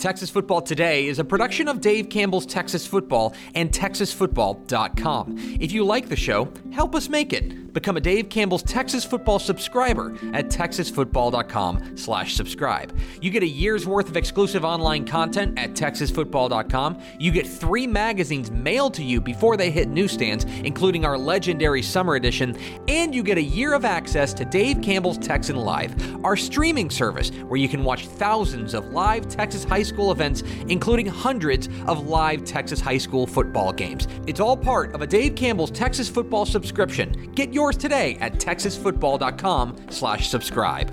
Texas Football Today is a production of Dave Campbell's Texas Football and TexasFootball.com. If you like the show, help us make it. Become a Dave Campbell's Texas Football subscriber at TexasFootball.com slash subscribe. You get a year's worth of exclusive online content at TexasFootball.com. You get three magazines mailed to you before they hit newsstands, including our legendary summer edition, and you get a year of access to Dave Campbell's Texan Live, our streaming service where you can watch thousands of live Texas high school events, including hundreds of live Texas high school football games. It's all part of a Dave Campbell's Texas football subscription. Get yours today at texasfootball.com slash subscribe.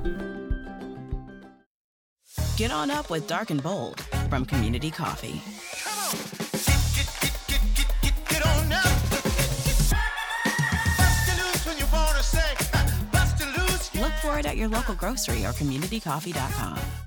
Get on up with Dark and Bold from Community Coffee. Look for it at your local grocery or communitycoffee.com.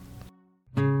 Thank you.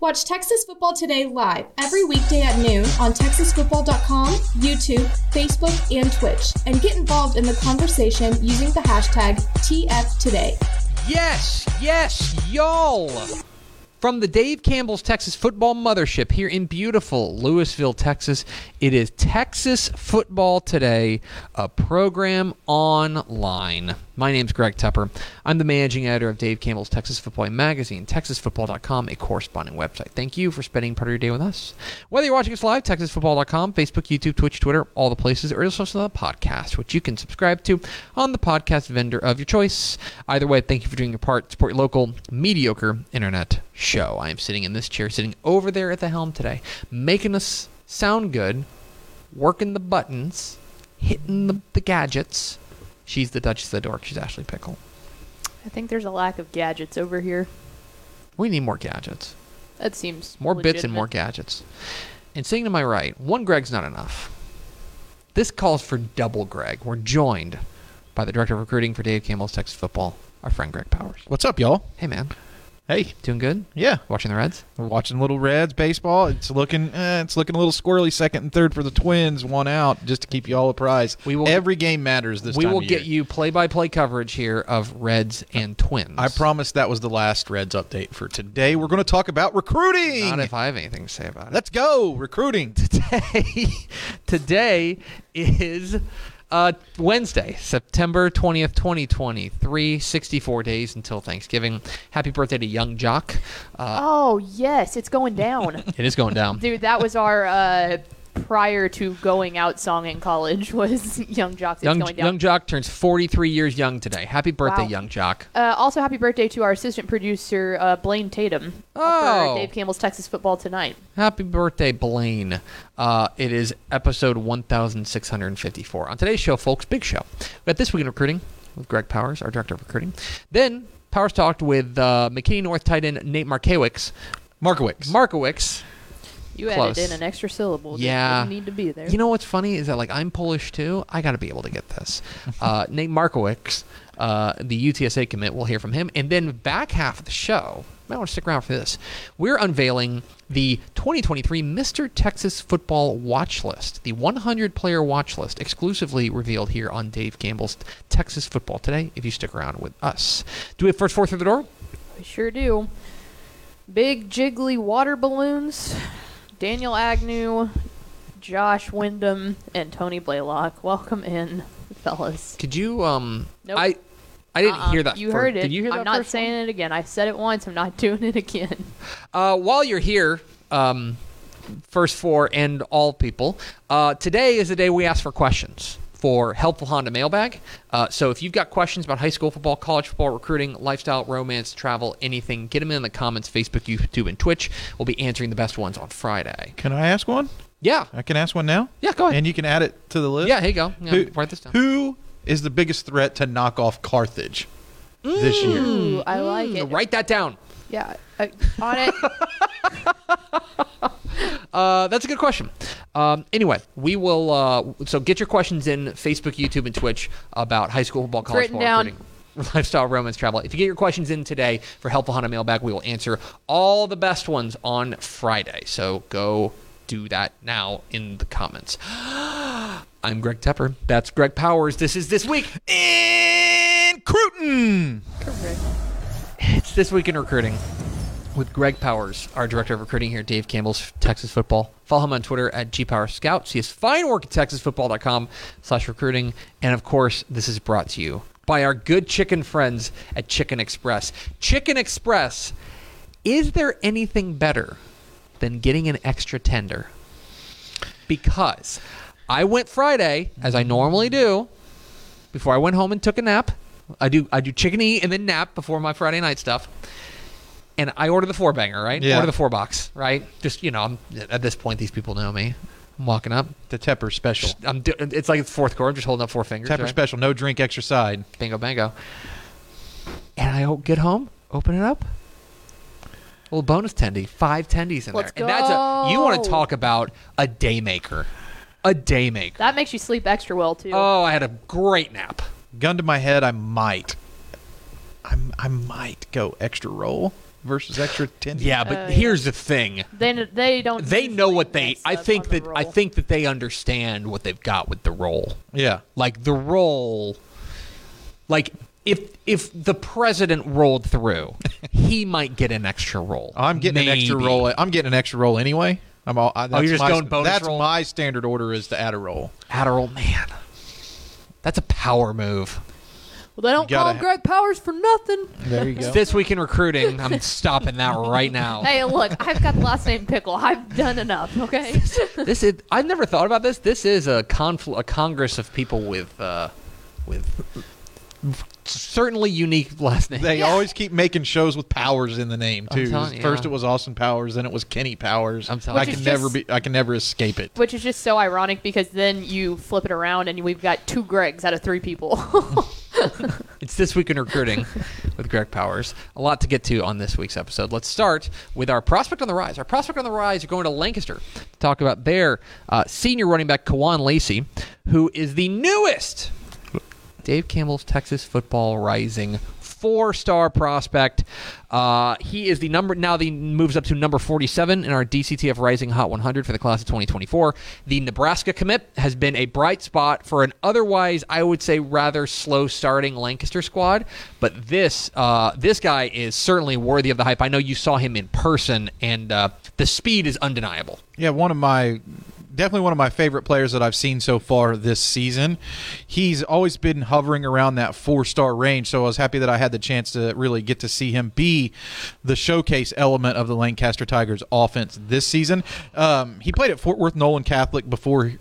Watch Texas Football Today live every weekday at noon on TexasFootball.com, YouTube, Facebook, and Twitch, and get involved in the conversation using the hashtag TFToday. Yes, yes, y'all. From the Dave Campbell's Texas Football Mothership here in beautiful Lewisville, Texas, it is Texas Football Today, a program online. My name's Greg Tepper. I'm the managing editor of Dave Campbell's Texas Football Magazine, TexasFootball.com, a corresponding website. Thank you for spending part of your day with us. Whether you're watching us live, TexasFootball.com, Facebook, YouTube, Twitch, Twitter, all the places, or just listen to the podcast, which you can subscribe to on the podcast vendor of your choice. Either way, thank you for doing your part. Support your local mediocre internet show. I am sitting in this chair, sitting over there at the helm today, making us sound good, working the buttons, hitting the, the gadgets. She's the Duchess of Dork. She's Ashley Pickle. I think there's a lack of gadgets over here. We need more gadgets. That seems More bits and more gadgets. And sitting to my right, one Greg's not enough. This calls for double Greg. We're joined by the director of recruiting for Dave Campbell's Texas Football, our friend Greg Powers. What's up, y'all? Hey, man. Hey, Doing good? yeah, Watching the Reds? we're watching Little Reds baseball. It's looking, eh, it's looking a little squirrely. Second and third for the Twins, one out, just to keep you all apprised. We will- Every game matters this we will get year. you play-by-play coverage here of Reds and Twins. I promise that was the last Reds update for today. We're going to talk about recruiting. Not if I have anything to say about it. Let's go recruiting. today today is uh, Wednesday, September 20th, 2023. 64 days until Thanksgiving. Happy birthday to Yung Joc. Uh, Oh yes, it's going down, it is going down. dude. That was our uh, prior to going out song in college was Yung Joc's. Young, going down. Yung Joc turns 43 years young today. Happy birthday, Wow. Yung Joc. uh, also, happy birthday to our assistant producer uh, Blaine Tatum Oh. for Dave Campbell's Texas Football Tonight. Happy birthday, Blaine. Uh, it is episode 1654. On today's show, folks, big show. We got This Week in Recruiting with Greg Powers, our director of recruiting. Then Powers talked with uh, McKinney North tight end Nate Markiewicz. Markiewicz. Markiewicz. You Close. added in an extra syllable. Yeah. didn't need to be there. You know what's funny is that like I'm Polish too. I got to be able to get this. Uh, Nate Markiewicz, uh, the UTSA commit, we'll hear from him, and then back half of the show. Might want to stick around for this. We're unveiling the 2023 Mr. Texas Football Watch List, the 100 player watch list, exclusively revealed here on Dave Campbell's Texas Football today. If you stick around with us, do we have first four through the door? We sure do. Big jiggly water balloons. Daniel Agnew, Josh Wyndham, and Tony Blaylock. Welcome in, fellas. Could you um? Nope. I I didn't Uh-uh. hear that. You heard it. Did you hear I'm that? not first one? saying it again. I said it once. I'm not doing it again. Uh, while you're here, um, first four and all people. Uh, today is the day we ask for questions for Helpful Honda Mailbag. Uh, so if you've got questions about high school football, college football, recruiting, lifestyle, romance, travel, anything, get them in the comments, Facebook, YouTube, and Twitch. We'll be answering the best ones on Friday. Can I ask one? Yeah. I can ask one now. Yeah, go ahead. And you can add it to the list. Yeah, here you go. Yeah, Who, write this down. who is the biggest threat to knock off Carthage this year? Ooh, I like it. Write that down. Yeah, uh, on it. Uh, that's a good question. Um, anyway, we will. Uh, so get your questions in Facebook, YouTube, and Twitch about high school football, college written football, down. lifestyle, romance, travel. If you get your questions in today for Helpful Honda Mailbag, we will answer all the best ones on Friday. So go do that now in the comments. I'm Greg Tepper. That's Greg Powers. This is this week. In Cruton. It's this week in recruiting with Greg Powers, our director of recruiting here at Dave Campbell's Texas Football. Follow him on Twitter at gpowerscout. See his fine work at texasfootball.com slash recruiting. And of course, this is brought to you by our good chicken friends at Chicken Express. Chicken Express, is there anything better than getting an extra tender? Because I went Friday, as I normally do, before I went home and took a nap. I do I do chicken eat and then nap before my Friday night stuff. And I order the four banger, right? Yeah. Order the four box, right? Just you know, I'm, at this point, these people know me. I'm walking up. The Tepper special. I'm do, it's like it's fourth quarter. I'm just holding up four fingers. Tepper right? special. No drink, extra side. Bingo, bango. And I get home, open it up. A little bonus tendy, five tendies in Let's there, and that's a you want to talk about a day maker, a day maker. That makes you sleep extra well too. Oh, I had a great nap. Gun to my head, I might. I'm, I might go extra roll versus extra ten. Yeah, but Uh, here's the thing. they they don't. They know what they. I think that I think that they understand what they've got with the role. Yeah. Like the role. Like if if the president rolled through, he might get an extra roll. I'm getting an extra Maybe. roll. I'm getting an extra roll anyway. I'm all. I, that's you're just my, going bonus That's roll? my standard order is to add a roll. Adderall, man. That's a power move. Well, they don't You call gotta him Greg Powers for nothing. There you go. This week in recruiting, I'm stopping that right now. Hey, look, I've got the last name Pickle. I've done enough. Okay. This is I've never thought about this. This is a confl- a congress of people with uh with certainly unique last names. They always keep making shows with Powers in the name I'm too. telling you, First yeah. it was Austin Powers, then it was Kenny Powers. I'm telling I you. can Which is never just- be. I can never escape it. Which is just so ironic because then you flip it around and we've got two Gregs out of three people. It's this week in recruiting with Greg Powers. A lot to get to on this week's episode. Let's start with our prospect on the rise. Our prospect on the rise are going to Lancaster to talk about their uh, senior running back Kawan Lacey, who is the newest Dave Campbell's Texas Football Rising four-star prospect. Uh, he is the number now. The moves up to number 47 in our DCTF Rising Hot 100 for the class of 2024. The Nebraska commit has been a bright spot for an otherwise, I would say, rather slow-starting Lancaster squad. But this uh, this guy is certainly worthy of the hype. I know you saw him in person, and uh, the speed is undeniable. Yeah, one of my definitely one of my favorite players that I've seen so far this season. He's always been hovering around that four star range, so I was happy that I had the chance to really get to see him be the showcase element of the Lancaster Tigers offense this season. Um, he played at Fort Worth Nolan Catholic before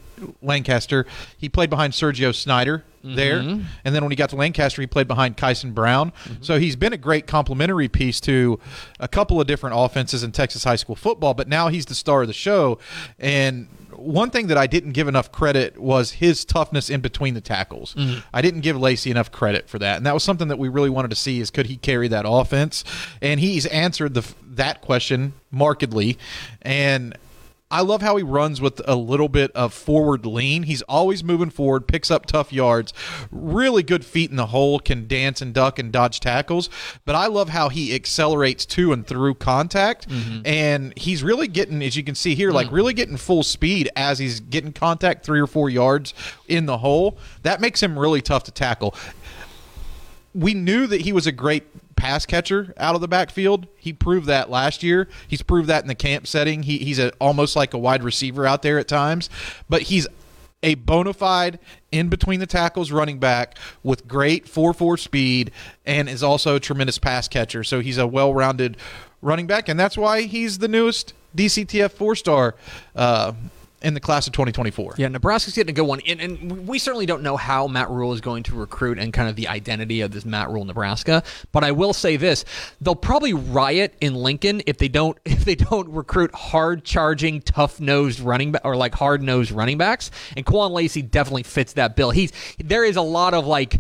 Lancaster. He played behind Sergio Snyder there, and then when he got to Lancaster, he played behind Kyson Brown. So he's been a great complementary piece to a couple of different offenses in Texas high school football. But now he's the star of the show, and one thing that I didn't give enough credit was his toughness in between the tackles. Mm-hmm. I didn't give Lacey enough credit for that, and that was something that we really wanted to see: is could he carry that offense? And he's answered the that question markedly, and. I love how he runs with a little bit of forward lean. He's always moving forward, picks up tough yards, really good feet in the hole, can dance and duck and dodge tackles. But I love how he accelerates to and through contact. Mm-hmm. And he's really getting, as you can see here, like mm. really getting full speed as he's getting contact three or four yards in the hole. That makes him really tough to tackle we knew that he was a great pass catcher out of the backfield. He proved that last year. He's proved that in the camp setting. He, he's a, almost like a wide receiver out there at times, but he's a bona fide in between the tackles running back with great 4-4 speed and is also a tremendous pass catcher. So he's a well-rounded running back, and that's why he's the newest DCTF four star uh, in the class of 2024. Yeah, Nebraska's getting a good one, and, and we certainly don't know how Matt Rhule is going to recruit and kind of the identity of this Matt Rhule Nebraska. But I will say this: they'll probably riot in Lincoln if they don't if they don't recruit hard charging, tough nosed running back or like hard nosed running backs. And Quan Lacey definitely fits that bill. He's there is a lot of like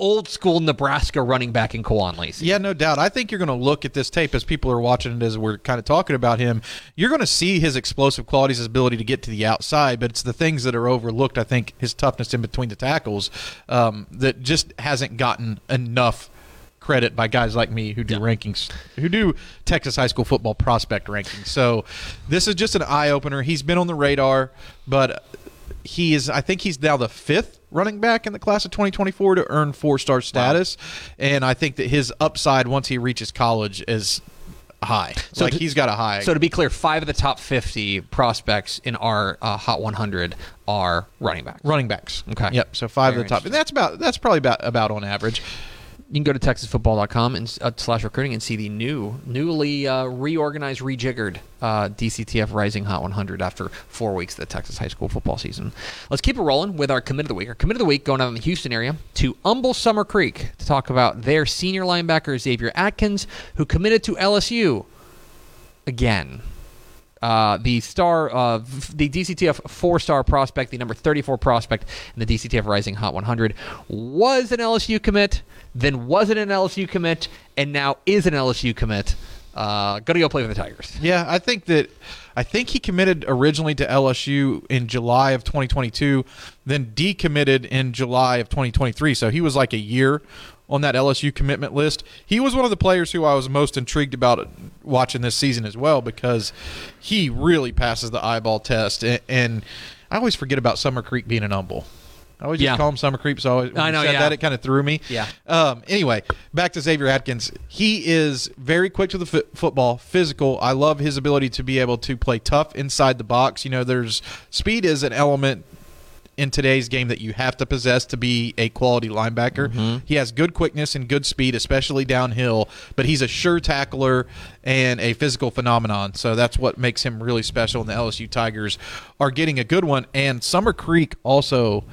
old school Nebraska running back in Quan Lacey. Yeah, no doubt. I think you're going to look at this tape as people are watching it as we're kind of talking about him. You're going to see his explosive qualities, his ability to get to the outside, but it's the things that are overlooked. I think his toughness in between the tackles um, that just hasn't gotten enough credit by guys like me who do Yeah. rankings, who do Texas high school football prospect rankings. So this is just an eye opener. He's been on the radar, but he is I think he's now the fifth running back in the class of 2024 to earn four star status, and I think that his upside once he reaches college is high. So like to- he's got a high. So to be clear, five of the top 50 prospects in our uh, Hot 100 are running backs. running backs. Okay. Yep. So five Very of the top. And that's about that's probably about about on average. You can go to texasfootball.com and uh, slash recruiting and see the new, newly uh, reorganized, rejiggered uh, DCTF Rising Hot 100 after four weeks of the Texas high school football season. Let's keep it rolling with our commit of the week. Our commit of the week going out in the Houston area to Humble Summer Creek to talk about their senior linebacker Xavier Atkins, who committed to LSU again. Uh, the star, uh, f- the DCTF four-star prospect, the number 34 prospect in the DCTF Rising Hot 100, was an LSU commit, then wasn't an LSU commit, and now is an LSU commit. Uh, gonna go play for the Tigers. Yeah, I think that I think he committed originally to LSU in July of 2022, then decommitted in July of 2023. So he was like a year on that LSU commitment list. He was one of the players who I was most intrigued about watching this season as well because he really passes the eyeball test. And, and I always forget about Summer Creek being an humble. I always Yeah. just call him Summer Creek. So I, always, when I know, said yeah. that, it kind of threw me. Yeah. Um, anyway, back to Xavier Atkins. He is very quick to the f- football, physical. I love his ability to be able to play tough inside the box. You know, there's speed is an element in today's game that you have to possess to be a quality linebacker. Mm-hmm. He has good quickness and good speed, especially downhill, but he's a sure tackler and a physical phenomenon. So that's what makes him really special. And the LSU Tigers are getting a good one. And Summer Creek also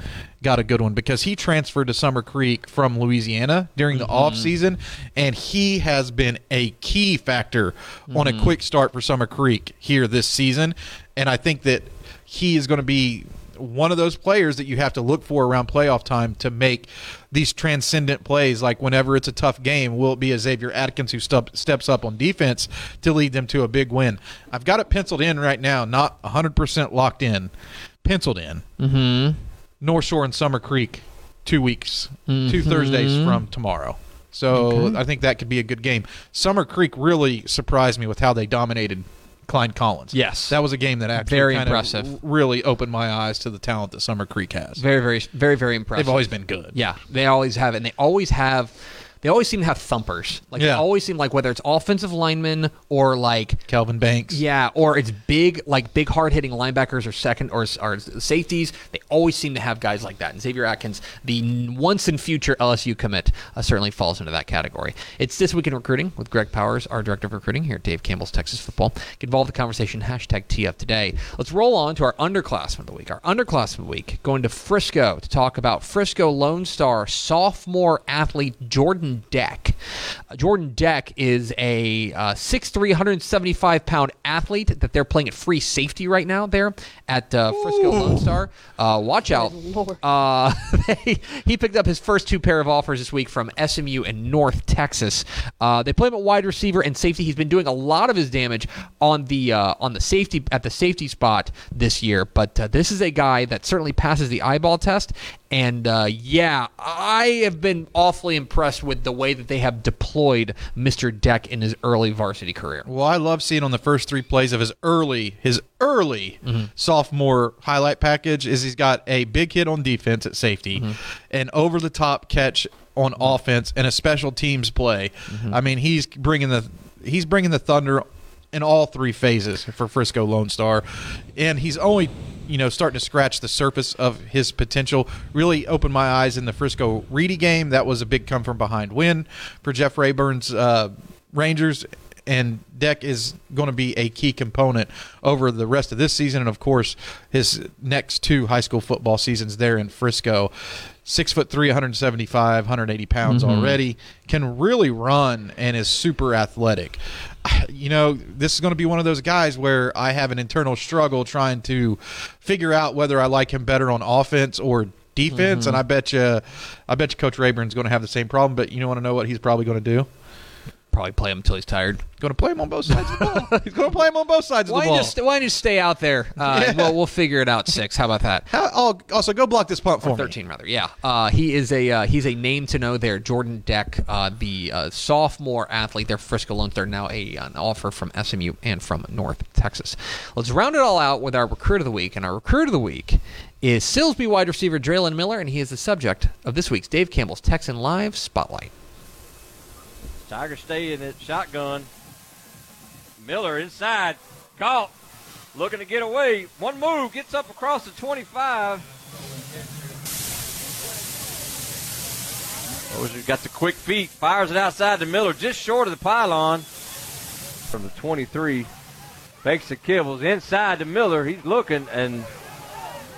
got a good one because he transferred to Summer Creek from Louisiana during the mm-hmm. off season, and he has been a key factor on a mm-hmm. quick start for Summer Creek here this season. And I think that he is going to be one of those players that you have to look for around playoff time to make these transcendent plays. Like whenever it's a tough game, will it be a Xavier Atkins who step, steps up on defense to lead them to a big win? I've got it penciled in right now, not 100% locked in, penciled in. Mm-hmm. North Shore and Summer Creek, two weeks, two Thursdays from tomorrow. So I think that could be a good game. Summer Creek really surprised me with how they dominated Klein Collins. Yes. that was a game that actually Very impressive. really opened my eyes to the talent that Summer Creek has. Very, very, very, very impressive. They've always been good. Yeah, they always have, and they always have. They always seem to have thumpers. Like they always seem like whether it's offensive linemen or like Kelvin Banks. Yeah, or it's big, like big, hard hitting linebackers or second or, or safeties. They always seem to have guys like that. And Xavier Atkins, the once in future LSU commit, uh, certainly falls into that category. It's this week in recruiting with Greg Powers, our director of recruiting here at Dave Campbell's Texas Football. Get involved in the conversation. Hashtag TF today. Let's roll on to our underclassmen of the week. Our underclassmen of the week going to Frisco to talk about Frisco Lone Star sophomore athlete Jordan Deck. Uh, Jordan Deck is a uh, 6'3", 175 pound athlete that they're playing at free safety right now there at uh, Frisco Lone Star. Uh, watch out. Uh, they, he picked up his first two pair of offers this week from SMU and North Texas. Uh, they play him at wide receiver and safety. He's been doing a lot of his damage on the uh, on the safety at the safety spot this year. But uh, this is a guy that certainly passes the eyeball test. And uh, yeah, I have been awfully impressed with the way that they have deployed Mr. Deck in his early varsity career. Well, I love seeing on the first three plays of his early his early mm-hmm. sophomore highlight package is he's got a big hit on defense at safety, mm-hmm. an over the top catch on mm-hmm. offense, and a special teams play. I mean, he's bringing the he's bringing the thunder in all three phases for Frisco Lone Star, and he's only you know starting to scratch the surface of his potential. Really opened my eyes in the Frisco Reedy game. That was a big come from behind win for Jeff Rayburn's uh, Rangers. and Deck is going to be a key component over the rest of this season, and of course his next two high school football seasons there in Frisco. Six foot three, 175, 180 pounds already, can really run and is super athletic. You know, this is going to be one of those guys where I have an internal struggle trying to figure out whether I like him better on offense or defense, mm-hmm. and I bet you, I bet you, Coach Rayburn's going to have the same problem. But you want to know what he's probably going to do? Probably play him until he's tired. Going to play him on both sides of the ball. He's going to play him on both sides of the ball. just, why don't you stay out there? Uh, and we'll, we'll figure it out six. How about that? How, oh, also, go block this punt for me. 13 rather yeah uh, he is a uh, he's a name to know there jordan deck uh, the uh, sophomore athlete there frisco Lone. They're now a an offer from smu and from north texas let's round it all out with our recruit of the week and our recruit of the week is silsbee wide receiver Dre'lon miller and he is the subject of this week's dave campbell's texan live spotlight Tiger staying at shotgun. Miller inside. Caught. Looking to get away. One move. Gets up across the 25. Mosier's got the quick feet. Fires it outside to Miller. Just short of the pylon. From the 23. Fakes the kibbles. Inside to Miller. He's looking and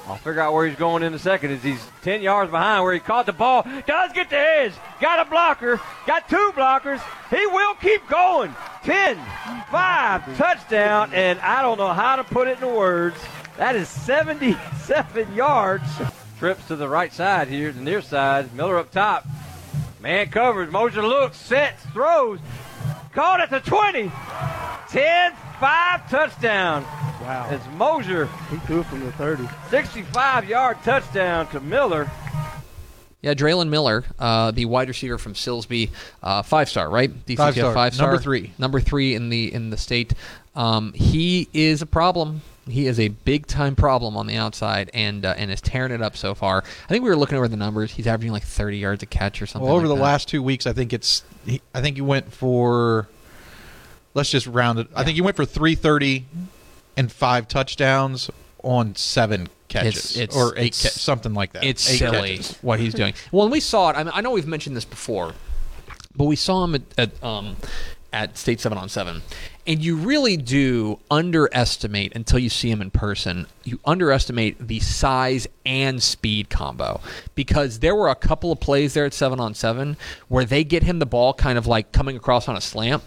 I'll figure out where he's going in a second. Is he's 10 yards behind where he caught the ball. Does get the edge. Got a blocker. Got two blockers. He will keep going. 10, 5, touchdown. And I don't know how to put it in words. That is 77 yards. Trips to the right side here, the near side. Miller up top. Man covers. Motion looks, sets, throws. Caught at the 20. 10, 5, touchdown. Wow. It's Mosier. He threw it from the 30. 65 yard touchdown to Miller. yeah Dre'lon Miller, uh, the wide receiver from Silsbee, uh, five star, right? DCTF Five-star. five star, Number three. number three in the in the state. Um, he is a problem. He is a big time problem on the outside, and uh, and is tearing it up so far. I think we were looking over the numbers. He's averaging like 30 yards a catch or something. Well, over like the that. last two weeks, I think it's. He, I think he went for. Let's just round it. I think he went for three thirty, and five touchdowns on seven catches, It's- it's- or eight, ca- something like that. It's Eight silly catches. what he's doing. Well, and we saw it. I, mean, I know we've mentioned this before, but we saw him at, at um at State Seven on Seven, and you really do underestimate until you see him in person. You underestimate the size and speed combo because there were a couple of plays there at Seven on Seven where they get him the ball kind of like coming across on a slant.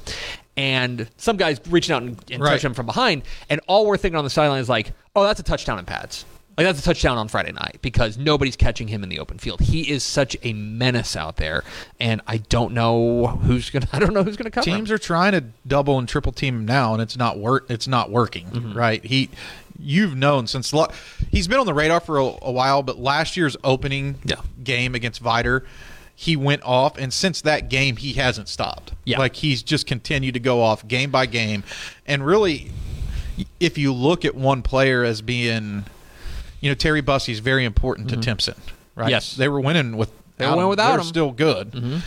And some guys reaching out and, and Right. touching him from behind, and all we're thinking on the sideline is like, "Oh, that's a touchdown in pads." Like that's a touchdown on Friday night because nobody's catching him in the open field. He is such a menace out there, and I don't know who's gonna. I don't know who's gonna cover Teams him. are trying to double and triple team him now, and it's not work. It's not working. Mm-hmm. Right? He, you've known since lo- he's been on the radar for a, a while, but last year's opening Yeah. game against Vidor, he went off, and since that game, he hasn't stopped. Yeah. like he's just continued to go off game by game, and really, if you look at one player as being, you know, Terry Bussey is very important to Timpson. Right? Mm-hmm. Yes. they were winning with. They were winning without him. Mm-hmm. Still good.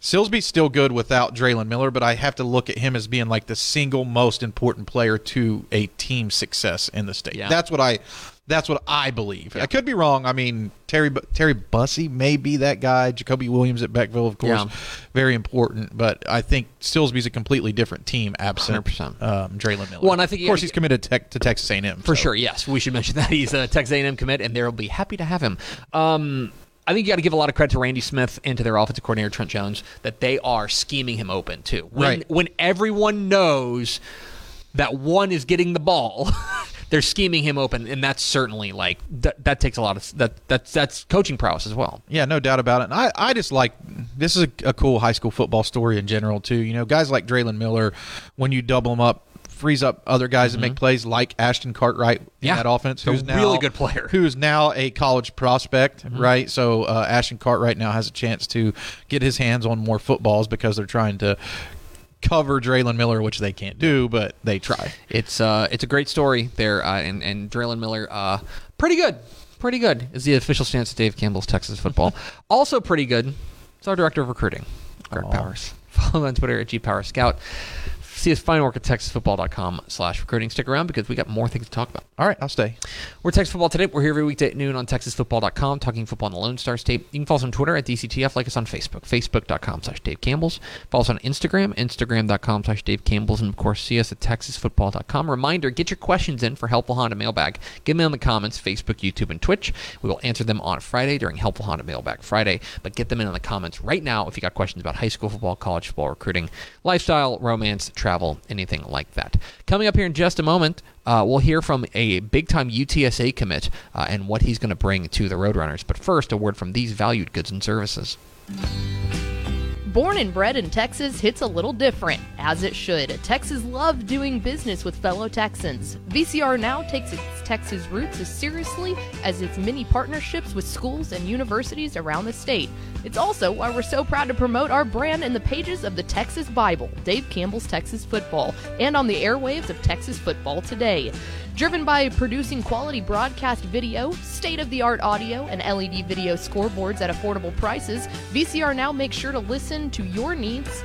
Silsbee's still good without Dre'lon Miller, but I have to look at him as being like the single most important player to a team success in the state. Yeah. That's what I that's what I believe. I could be wrong. I mean, Terry Terry Bussey may be that guy. Jacoby Williams at Beckville, of course, Yeah. very important. But I think Silsbee's a completely different team absent 100%. um, Dre'lon Miller. Well, and I think of course he's committed to, tech, to Texas A&M For so. sure, yes. We should mention that he's a Texas A&M commit, and they'll be happy to have him. Um, I think you got to give a lot of credit to Randy Smith and to their offensive coordinator Trent Jones that they are scheming him open too. When, Right. When everyone knows that one is getting the ball, they're scheming him open, and that's certainly like that. That takes a lot of that. That's that's coaching prowess as well. Yeah, no doubt about it. And I, I just like this is a, a cool high school football story in general too. You know, guys like Dre'lon Miller, when you double them up, frees up other guys to make plays like Ashton Cartwright Mm-hmm. Yeah. in that offense, A who's now really good player. Mm-hmm. who is now a college prospect, right? So uh, Ashton Cartwright now has a chance to get his hands on more footballs because they're trying to cover Dre'lon Miller, which they can't do, but they try. It's uh, it's a great story there, uh, and and Dre'lon Miller, uh, pretty good, pretty good is the official stance of Dave Campbell's Texas football. also pretty good. It's our director of recruiting, Greg Powers. Follow him on Twitter at gpowerscout. See us fine work at texasfootball.com slash recruiting. Stick around because we got more things to talk about. All right, I'll stay. We're Texas Football Today. We're here every weekday at noon on TexasFootball.com, talking football in the Lone Star State. You can follow us on Twitter at DCTF, like us on Facebook, Facebook.com slash Dave Campbell's. Follow us on Instagram, Instagram.com slash Dave Campbell's, and of course, see us at TexasFootball.com. Reminder, get your questions in for Helpful Honda Mailbag. Give them in the comments, Facebook, YouTube, and Twitch. We will answer them on Friday during Helpful Honda Mailbag Friday, but get them in in the comments right now if you got questions about high school football, college football, recruiting, lifestyle, romance, travel, anything like that. Coming up here in just a moment, uh, we'll hear from a big time UTSA commit uh, and what he's going to bring to the Roadrunners. But first, a word from these valued goods and services. Born and bred in Texas hits a little different, as it should. Texas love doing business with fellow Texans. VCR now takes its Texas roots as seriously as its many partnerships with schools and universities around the state. It's also why we're so proud to promote our brand in the pages of the Texas Bible, Dave Campbell's Texas Football, and on the airwaves of Texas Football Today. Driven by producing quality broadcast video, state of the art audio, and LED video scoreboards at affordable prices, VCR now makes sure to listen to your needs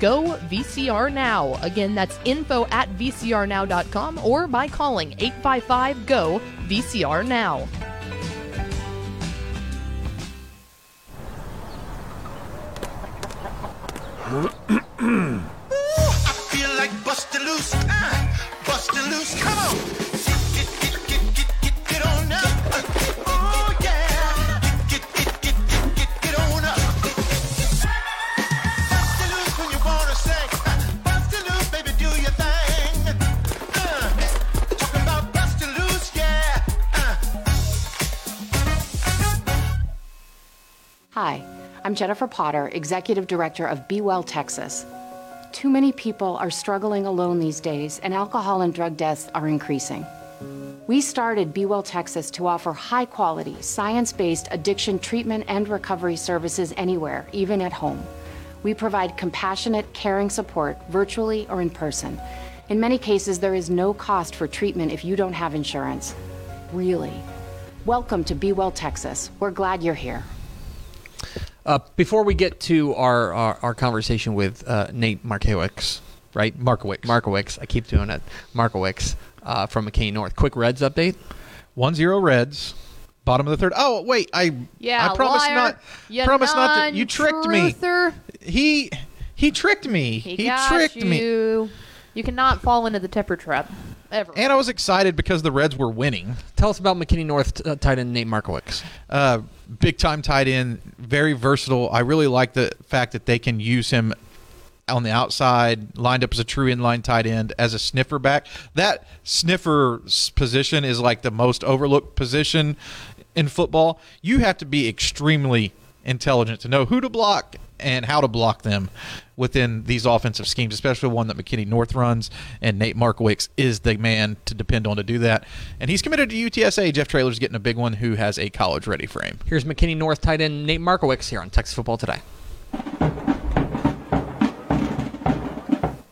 GO VCR Now. Again, that's info at vcrnow.com or by calling 855 GO VCR Now. I feel like busting loose. Uh, busting loose. Come on. I'm Jennifer Potter, Executive Director of Be Well Texas. Too many people are struggling alone these days, and alcohol and drug deaths are increasing. We started Be Well Texas to offer high quality, science based addiction treatment and recovery services anywhere, even at home. We provide compassionate, caring support virtually or in person. In many cases, there is no cost for treatment if you don't have insurance. Really. Welcome to Be Well Texas. We're glad you're here. Uh, before we get to our, our, our conversation with uh, Nate Markiewicz, right? Markiewicz. Markiewicz. I keep doing it. Markiewicz uh, from McKinney North. Quick Reds update. 1 0 Reds. Bottom of the third. Oh wait, I Yeah, I promise liar. not. You promise not to. You tricked me. He he tricked me. He, He, got tricked me. you. You cannot fall into the temper trap ever. And I was excited because the Reds were winning. Tell us about McKinney North uh, tight end Nate Markiewicz. Uh, big time tight end, very versatile. I really like the fact that they can use him on the outside, lined up as a true inline tight end, as a sniffer back. That sniffer position is like the most overlooked position in football. You have to be extremely intelligent to know who to block and how to block them within these offensive schemes, especially one that McKinney North runs, and Nate Markiewicz is the man to depend on to do that. And he's committed to UTSA. Jeff Traylor's getting a big one who has a college ready frame. Here's McKinney North tight end Nate Markiewicz here on Texas Football Today.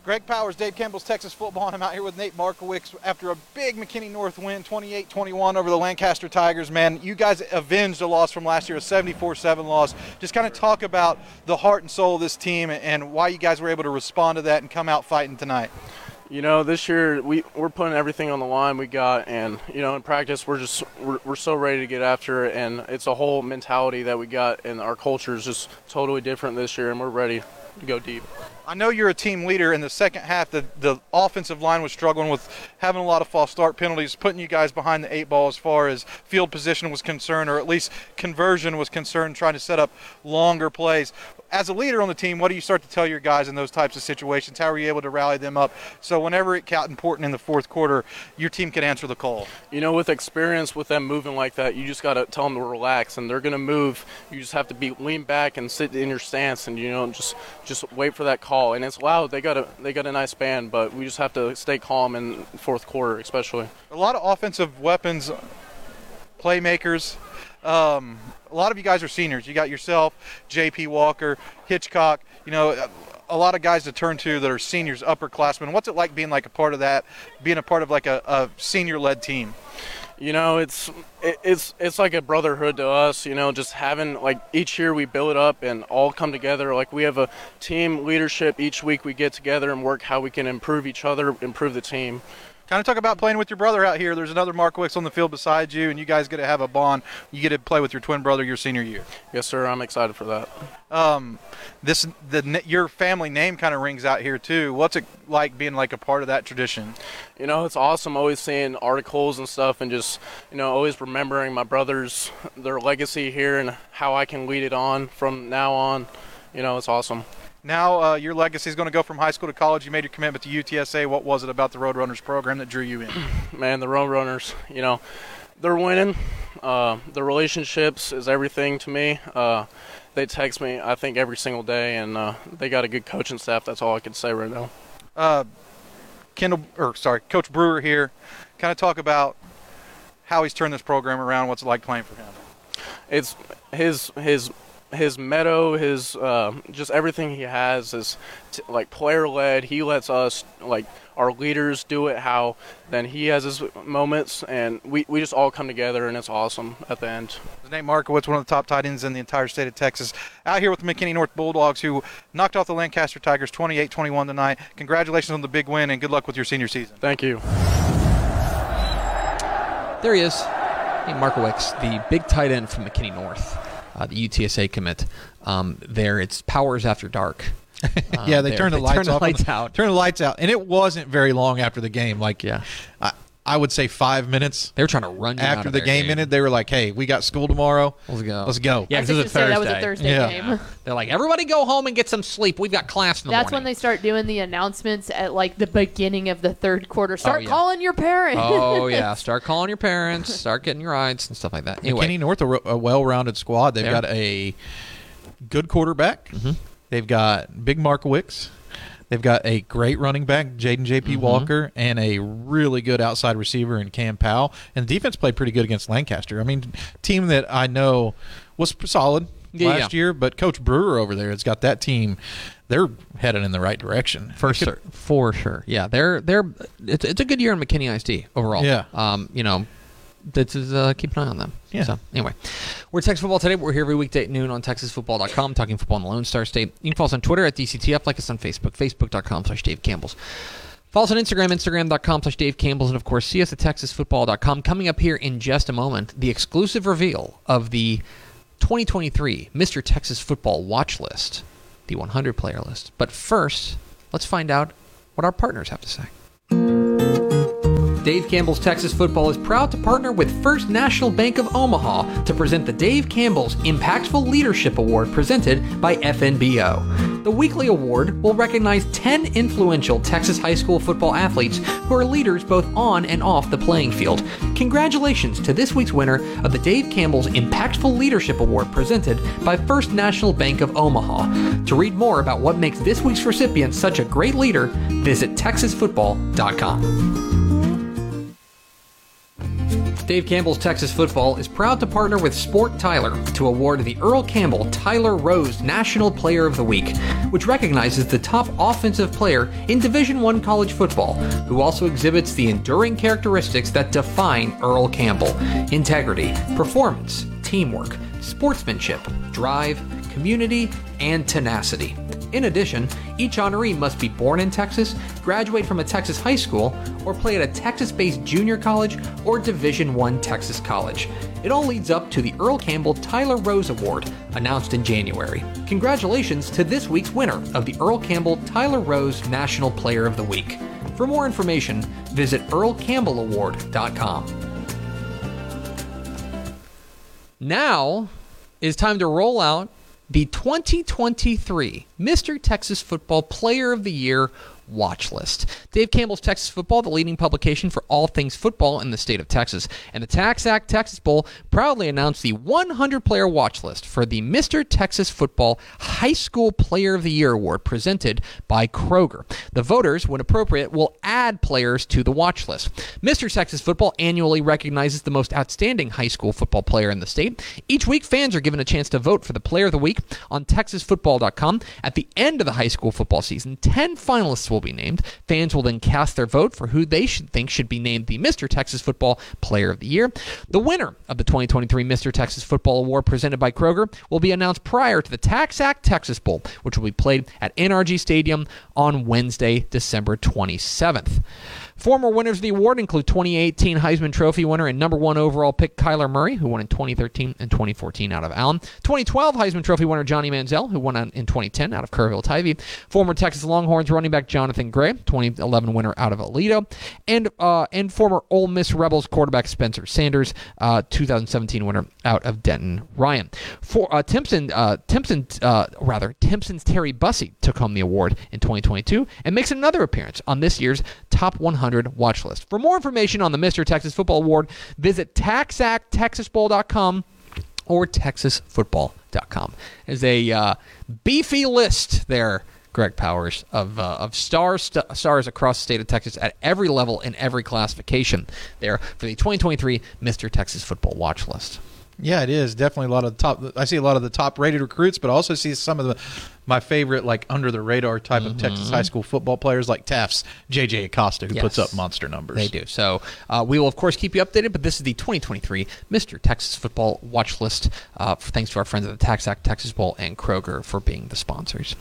Greg Powers, Dave Campbell's Texas Football, and I'm out here with Nate Markiewicz after a big McKinney North win, 28-21 over the Lancaster Tigers. Man, you guys avenged a loss from last year, a 74-7 loss. Just kind of talk about the heart and soul of this team and why you guys were able to respond to that and come out fighting tonight. You know, this year we we're putting everything on the line we got, and you know, in practice we're just we're, we're so ready to get after it, and it's a whole mentality that we got, and our culture is just totally different this year, and we're ready to go deep. I know you're a team leader. In the second half, the, the offensive line was struggling with having a lot of false start penalties, putting you guys behind the eight ball as far as field position was concerned, or at least conversion was concerned, trying to set up longer plays. As a leader on the team, what do you start to tell your guys in those types of situations? How are you able to rally them up so whenever it got important in the fourth quarter, your team could answer the call? You know, with experience with them moving like that, you just got to tell them to relax, and they're gonna move. You just have to be lean back and sit in your stance, and you know, just just wait for that call call, and it's loud. They got a they got a nice band, but we just have to stay calm in fourth quarter, especially. A lot of offensive weapons, playmakers. Um, a lot of you guys are seniors. You got yourself, J.P. Walker, Hitchcock. You know, a- lot of guys to turn to that are seniors, upperclassmen. What's it like being like a part of that? Being a part of like a, a senior-led team. You know, it's it, it's it's like a brotherhood to us. You know, just having like each year we build up and all come together. Like we have a team leadership each week. We get together and work how we can improve each other, improve the team. Kind of talk about playing with your brother out here. There's another Markiewicz on the field beside you, and you guys get to have a bond. You get to play with your twin brother your senior year. Yes, sir. I'm excited for that. Um, this the your family name kind of rings out here too. What's it like being like a part of that tradition? You know, it's awesome always seeing articles and stuff and just, you know, always remembering my brothers, their legacy here and how I can lead it on from now on. You know, it's awesome. Now uh, your legacy is going to go from high school to college. You made your commitment to UTSA. What was it about the Roadrunners program that drew you in? Man, the Roadrunners, you know, they're winning. Uh, the relationships is everything to me. Uh, they text me, I think, every single day, and uh, they got a good coaching staff. That's all I can say right now. Uh, Kendall, or sorry, Coach Brewer here. Kind of talk about how he's turned this program around. What's it like playing for him? it's his his his meadow, his uh, just everything he has is t- like player led. He lets us like our leaders do it how then he has his moments and we, we just all come together and it's awesome at the end. His name Markiewicz, one of the top tight ends in the entire state of Texas. Out here with the McKinney North Bulldogs, who knocked off the Lancaster Tigers 28-21 tonight. Congratulations on the big win, and good luck with your senior season. Thank you. There he is. Hey, Markiewicz, the big tight end from McKinney North, uh, the UTSA commit. Um, there, it's Powers After Dark. Uh, yeah, they there. turned the lights turned the lights the- out. Turned the lights out, and it wasn't very long after the game. Like, Yeah. I, I would say five minutes They were trying to run you out after of the their game, ended. They were like, "Hey, we got school tomorrow. Let's go. Let's go." Yeah, I 'cause think it you was said that was a Thursday. Thursday Yeah. game. They're like, everybody go home and get some sleep. We've got class in the That's when morning. they start doing the announcements at like the beginning of the third quarter. Start yeah. calling your parents. oh yeah, start calling your parents, start getting your rides and stuff like that. Anyway, McKinney North, a, ro- a well-rounded squad. They've There. got a good quarterback. Mm-hmm. They've got Big Markiewicz. They've got a great running back, Jaden J.P. Mm-hmm. Walker, and a really good outside receiver in Cam Powell. And the defense played pretty good against Lancaster. I mean, team that I know was solid Yeah, last yeah. year, but Coach Brewer over there has got that team. They're headed in the right direction. for sure, for sure. Yeah, they're they're it's, it's a good year in McKinney ISD overall. Yeah. Um, you know, this is uh, keep an eye on them. Yeah. So anyway, we're Texas Football today. We're here every weekday at noon on TexasFootball.com, talking football in the Lone Star State. You can follow us on Twitter at DCTF, like us on Facebook, Facebook.com slash Dave Campbell's. Follow us on Instagram, Instagram.com slash Dave Campbell's, and of course, see us at TexasFootball.com. Coming up here in just a moment, the exclusive reveal of the 2023 Mr. Texas Football Watch List, the 100 player list. But first, let's find out what our partners have to say. Dave Campbell's Texas Football is proud to partner with First National Bank of Omaha to present the Dave Campbell's Impactful Leadership Award presented by FNBO. The weekly award will recognize 10 influential Texas high school football athletes who are leaders both on and off the playing field. Congratulations to this week's winner of the Dave Campbell's Impactful Leadership Award presented by First National Bank of Omaha. To read more about what makes this week's recipient such a great leader, visit texasfootball.com. Dave Campbell's Texas Football is proud to partner with Sport Tyler to award the Earl Campbell Tyler Rose National Player of the Week, which recognizes the top offensive player in Division I college football, who also exhibits the enduring characteristics that define Earl Campbell integrity, performance, teamwork, sportsmanship, drive, community, and tenacity. In addition, each honoree must be born in Texas, graduate from a Texas high school, or play at a Texas-based junior college or Division I Texas college. It all leads up to the Earl Campbell Tyler Rose Award, announced in January. Congratulations to this week's winner of the Earl Campbell Tyler Rose National Player of the Week. For more information, visit earlcampbellaward.com. Now is time to roll out the 2023 Mr. Texas Football Player of the Year watch list. Dave Campbell's Texas Football, the leading publication for all things football in the state of Texas, and the TaxAct Texas Bowl proudly announced the 100 player watch list for the Mr. Texas Football High School Player of the Year award presented by Kroger. The voters, when appropriate, will add players to the watch list. Mr. Texas Football annually recognizes the most outstanding high school football player in the state. Each week, fans are given a chance to vote for the player of the week on texasfootball.com. At the end of the high school football season, 10 finalists will be named. Fans will then cast their vote for who they should think should be named the Mr. Texas Football Player of the Year. The winner of the 2023 Mr. Texas Football Award presented by Kroger will be announced prior to the TaxAct Texas Bowl, which will be played at NRG Stadium on Wednesday, December 27th. Former winners of the award include 2018 Heisman Trophy winner and number one overall pick Kyler Murray, who won in 2013 and 2014 out of Allen. 2012 Heisman Trophy winner Johnny Manziel, who won in 2010 out of Kerrville Tivy. Former Texas Longhorns running back Johnathan Gray, 2011 winner out of Aledo, and uh, and former Ole Miss Rebels quarterback Spencer Sanders, uh, 2017 winner out of Denton Ryan. For uh, Timpson, uh, Timpson uh, rather Timpson's Terry Bussey took home the award in 2022 and makes another appearance on this year's Top 100 watch list. For more information on the Mr. Texas Football Award, visit taxacttexasbowl.com or texasfootball.com. There's a uh, beefy list there, Greg Powers, of, uh, of stars, st- stars across the state of Texas at every level in every classification there for the 2023 Mr. Texas Football Watch List. Yeah, it is definitely a lot of the top. I see a lot of the top rated recruits, but also see some of the my favorite like under the radar type of Texas high school football players like Taft's JJ Acosta, who puts up monster numbers. They do. So uh, we will, of course, keep you updated. But this is the 2023 Mr. Texas Football Watch List. Uh, thanks to our friends at the TaxAct Texas Bowl and Kroger for being the sponsors.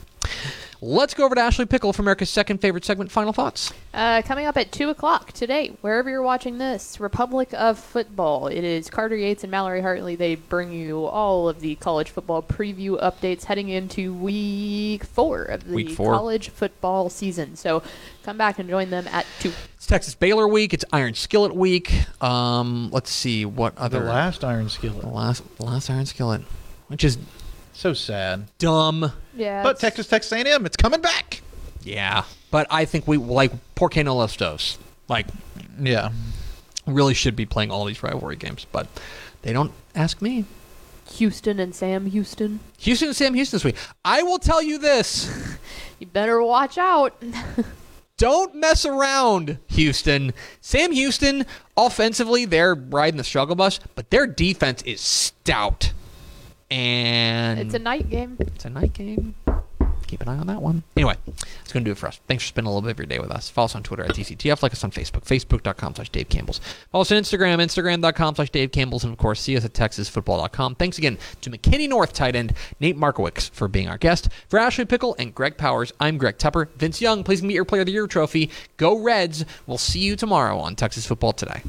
Let's go over to Ashley Pickle for America's second favorite segment. Final thoughts. Uh, coming up at 2 o'clock today, wherever you're watching this, Republic of Football. It is Carter Yates and Mallory Hartley. They bring you all of the college football preview updates heading into week four of the four. college football season. So come back and join them at 2. It's Texas Baylor week. It's Iron Skillet week. Um, let's see what The other last Iron Skillet. the last the last Iron Skillet, which is So sad. dumb. Yeah. But it's- Texas Texas A&M, it's coming back. Yeah, but I think we like Porque no los dos. Like Yeah. really should be playing all these rivalry games, but they don't ask me. Houston and Sam Houston. Houston and Sam Houston this week. I will tell you this. You better watch out. Don't mess around, Houston. Sam Houston, offensively, they're riding the struggle bus, but their defense is stout. And it's a night game. it's a night game. Keep an eye on that one. Anyway, that's going to do it for us. Thanks for spending a little bit of your day with us. Follow us on Twitter at TCTF. Like us on Facebook, facebook.com slash Dave Campbell's. Follow us on Instagram, instagram.com slash Dave Campbell's. And, of course, see us at texasfootball.com. Thanks again to McKinney North tight end Nate Markiewicz for being our guest. For Ashley Pickle and Greg Powers, I'm Greg Tepper. Vince Young, please meet your Player of the Year trophy. Go Reds. We'll see you tomorrow on Texas Football Today.